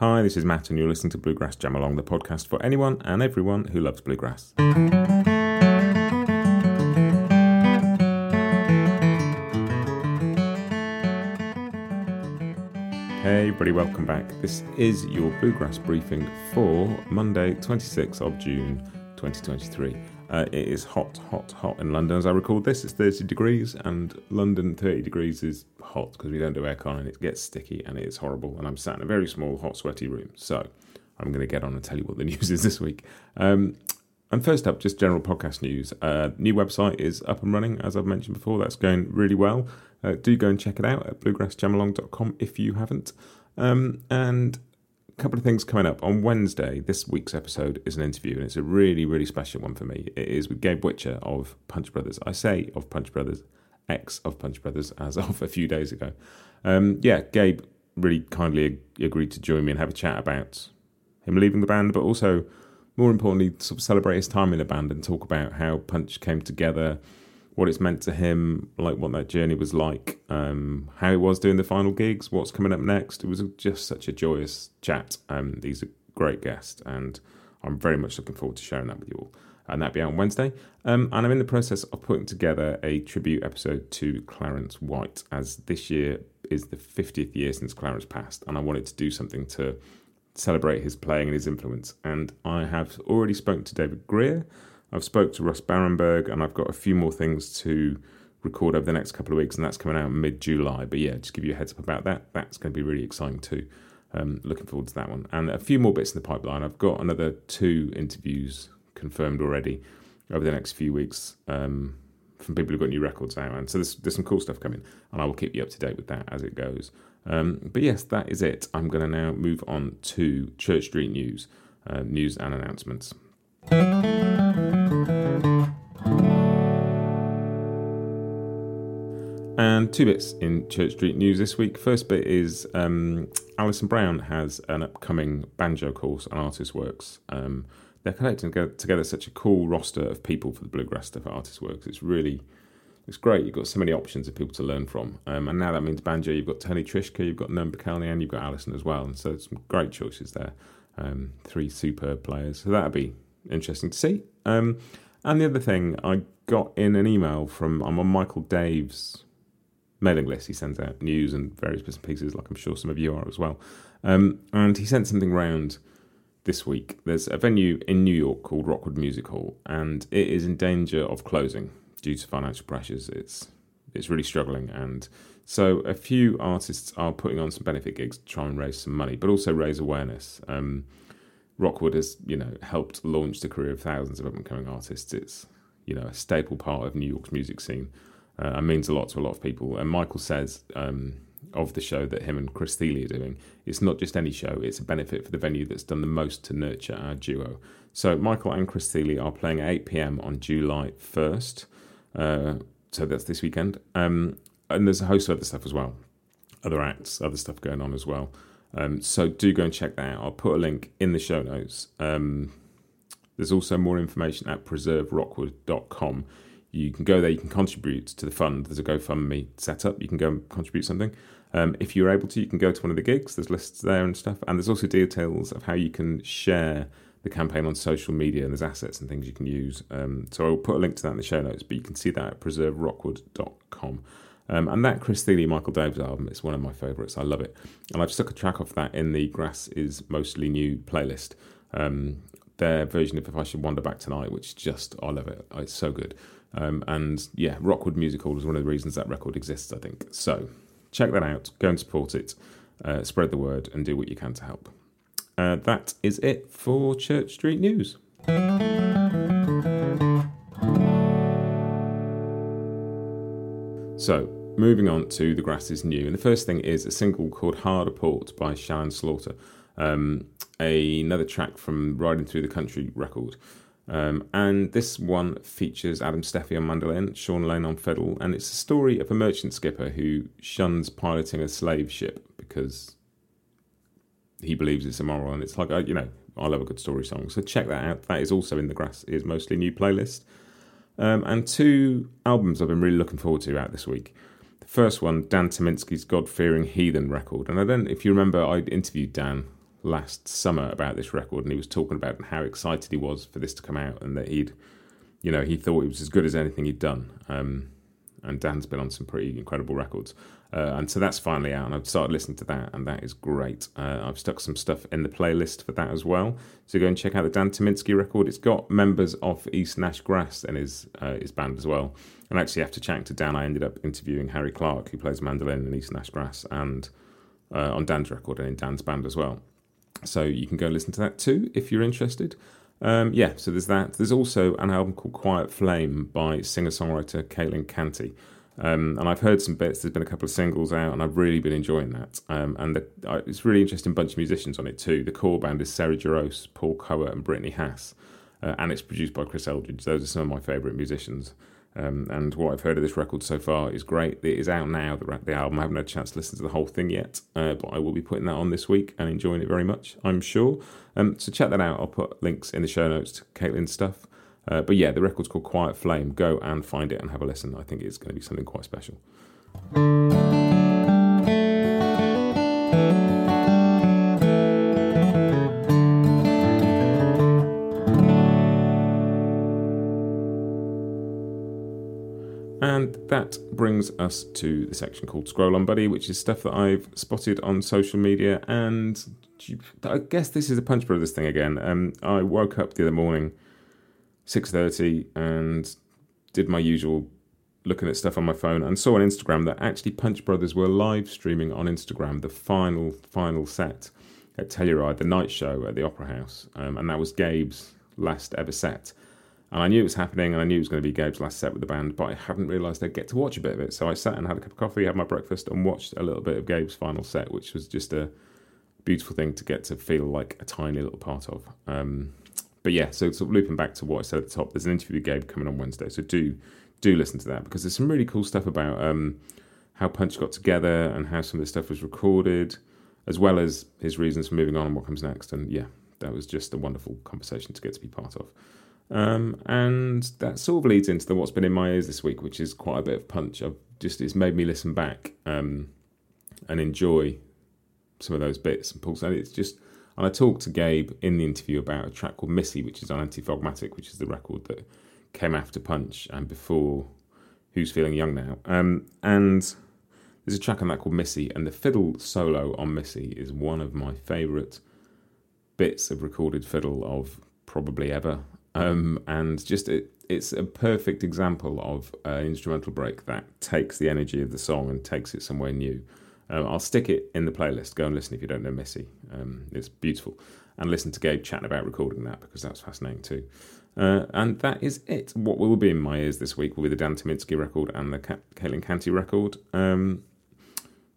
Hi, this is Matt, and you're listening to Bluegrass Jam Along, the podcast for anyone and everyone who loves bluegrass. Hey, everybody, welcome back. This is your Bluegrass briefing for Monday, 26th of June 2023. Uh, it is hot, hot, hot in London as I record this. It's 30 degrees, and London 30 degrees is hot because we don't do aircon and it gets sticky and it is horrible. And I'm sat in a very small, hot, sweaty room. So I'm going to get on and tell you what the news is this week. Um, and first up, just general podcast news. Uh, new website is up and running, as I've mentioned before. That's going really well. Uh, do go and check it out at bluegrassjamalong.com if you haven't. Um, and couple of things coming up on Wednesday. This week's episode is an interview, and it's a really, really special one for me. It is with Gabe Witcher of Punch Brothers. I say of Punch Brothers, ex of Punch Brothers, as of a few days ago. Um, yeah, Gabe really kindly agreed to join me and have a chat about him leaving the band, but also, more importantly, sort of celebrate his time in the band and talk about how Punch came together what it's meant to him, like what that journey was like, um, how he was doing the final gigs, what's coming up next. It was just such a joyous chat. Um, these are great guests, and I'm very much looking forward to sharing that with you all. And that'll be out on Wednesday. Um, and I'm in the process of putting together a tribute episode to Clarence White, as this year is the 50th year since Clarence passed, and I wanted to do something to celebrate his playing and his influence. And I have already spoken to David Grier I've spoke to Russ Barenberg, and I've got a few more things to record over the next couple of weeks, and that's coming out mid July. But yeah, just give you a heads up about that. That's going to be really exciting too. Um, looking forward to that one, and a few more bits in the pipeline. I've got another two interviews confirmed already over the next few weeks um, from people who've got new records out, and so there's there's some cool stuff coming, and I will keep you up to date with that as it goes. Um, but yes, that is it. I'm going to now move on to Church Street news, uh, news and announcements. And two bits in Church Street news this week. First bit is um, Alison Brown has an upcoming banjo course on Artist Works. Um, they're collecting together such a cool roster of people for the bluegrass stuff at Artist Works. It's really, it's great. You've got so many options of people to learn from. Um, and now that means banjo, you've got Tony Trischka, you've got Noam and you've got Alison as well. And so some great choices there. Um, three superb players. So that'll be interesting to see. Um, and the other thing, I got in an email from I'm on Michael Daves' mailing list. He sends out news and various bits and pieces, like I'm sure some of you are as well. Um, and he sent something round this week. There's a venue in New York called Rockwood Music Hall, and it is in danger of closing due to financial pressures. It's it's really struggling, and so a few artists are putting on some benefit gigs to try and raise some money, but also raise awareness. Um, Rockwood has, you know, helped launch the career of thousands of up and coming artists. It's, you know, a staple part of New York's music scene uh, and means a lot to a lot of people. And Michael says um, of the show that him and Chris Thile are doing, it's not just any show, it's a benefit for the venue that's done the most to nurture our duo. So Michael and Chris Thile are playing at 8 pm on July 1st. Uh, so that's this weekend. Um, and there's a host of other stuff as well, other acts, other stuff going on as well. Um, so do go and check that out. I'll put a link in the show notes. Um, there's also more information at preserverockwood.com. You can go there, you can contribute to the fund. There's a GoFundMe set up. You can go and contribute something. Um, if you're able to, you can go to one of the gigs. There's lists there and stuff. And there's also details of how you can share the campaign on social media and there's assets and things you can use. Um, so I'll put a link to that in the show notes, but you can see that at preserverockwood.com. Um, and that Chris Thile, Michael Daves album is one of my favourites. I love it. And I've stuck a track off that in the Grass is Mostly New playlist. Um, their version of If I Should Wander Back Tonight, which just, I love it. It's so good. Um, and yeah, Rockwood Music Hall is one of the reasons that record exists, I think. So check that out, go and support it, uh, spread the word, and do what you can to help. Uh, that is it for Church Street News. So, moving on to The Grass is New. And the first thing is a single called Hard A'Port by Shannon Slaughter, um, another track from Riding Through the Country record. Um, and this one features Adam Steffey on mandolin, Shawn Lane on fiddle, and it's a story of a merchant skipper who shuns piloting a slave ship because he believes it's immoral. And it's like, uh, you know, I love a good story song. So check that out. That is also in the Grass is Mostly New playlist. Um, and two albums I've been really looking forward to out this week. The First one, Dan Tyminski's God Fearing Heathen record. And I don't if you remember, I interviewed Dan last summer about this record, and he was talking about how excited he was for this to come out, and that he'd, you know, he thought it was as good as anything he'd done. Um, and Dan's been on some pretty incredible records. Uh, and so that's finally out, and I've started listening to that, and that is great. Uh, I've stuck some stuff in the playlist for that as well. So go and check out the Dan Tyminski record. It's got members of East Nash Grass in his uh, his band as well. And actually, after chatting to Dan, I ended up interviewing Harry Clark, who plays mandolin in East Nash Grass, and uh, on Dan's record and in Dan's band as well. So you can go listen to that too if you're interested. Um, yeah, so there's that. There's also an album called Quiet Flame by singer songwriter Caitlin Canty. Um, and I've heard some bits. There's been a couple of singles out, and I've really been enjoying that. Um, and the, uh, it's really interesting bunch of musicians on it too. The core band is Sarah Jarosz, Paul Kowert, and Brittany Haas, uh, and it's produced by Chris Eldridge. Those are some of my favourite musicians. Um, and what I've heard of this record so far is great. It is out now, the, the album. I haven't had a chance to listen to the whole thing yet, uh, but I will be putting that on this week and enjoying it very much, I'm sure. Um, so check that out. I'll put links in the show notes to Caitlin's stuff. Uh, but yeah, the record's called Quiet Flame. Go and find it and have a listen. I think it's going to be something quite special. That brings us to the section called Scroll on Buddy, which is stuff that I've spotted on social media. And I guess this is a Punch Brothers thing again. Um, I woke up the other morning 6.30 and did my usual looking at stuff on my phone and saw on Instagram that actually Punch Brothers were live streaming on Instagram the final final set at Telluride, the night show at the Opera House, um, and that was Gabe's last ever set. And I knew it was happening, and I knew it was going to be Gabe's last set with the band, but I hadn't realised I'd get to watch a bit of it. So I sat and had a cup of coffee, had my breakfast, and watched a little bit of Gabe's final set, which was just a beautiful thing to get to feel like a tiny little part of. Um, but yeah, so sort of looping back to what I said at the top, there's an interview with Gabe coming on Wednesday, so do do listen to that because there's some really cool stuff about um, how Punch got together and how some of the stuff was recorded, as well as his reasons for moving on and what comes next. And yeah, that was just a wonderful conversation to get to be part of. Um, and that sort of leads into the what's been in my ears this week, which is quite a bit of punch. I've just it's made me listen back um, and enjoy some of those bits and pulls. And it's just and I talked to Gabe in the interview about a track called Missy, which is on Antifogmatic, which is the record that came after Punch and before Who's Feeling Young Now. Um, and there's a track on that called Missy, and the fiddle solo on Missy is one of my favourite bits of recorded fiddle of probably ever. Um, and just it, it's a perfect example of an instrumental break that takes the energy of the song and takes it somewhere new. Um, I'll stick it in the playlist. Go and listen if you don't know Missy. Um, it's beautiful. And listen to Gabe chatting about recording that because that's fascinating too. Uh, and that is it. What will be in my ears this week will be the Dan Tyminski record and the Caitlin Canty record. Um,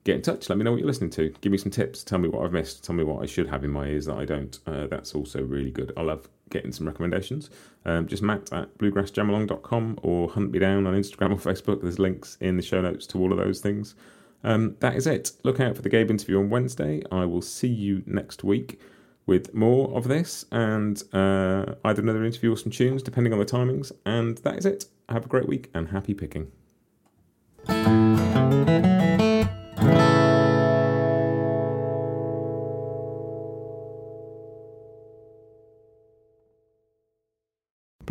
get in touch. Let me know what you're listening to. Give me some tips. Tell me what I've missed. Tell me what I should have in my ears that I don't. Uh, that's also really good. I love getting some recommendations. Um, just matt at bluegrassjamalong.com or hunt me down on Instagram or Facebook. There's links in the show notes to all of those things. Um, that is it. Look out for the Gabe interview on Wednesday. I will see you next week with more of this and uh, either another interview or some tunes, depending on the timings. And that is it. Have a great week and happy picking.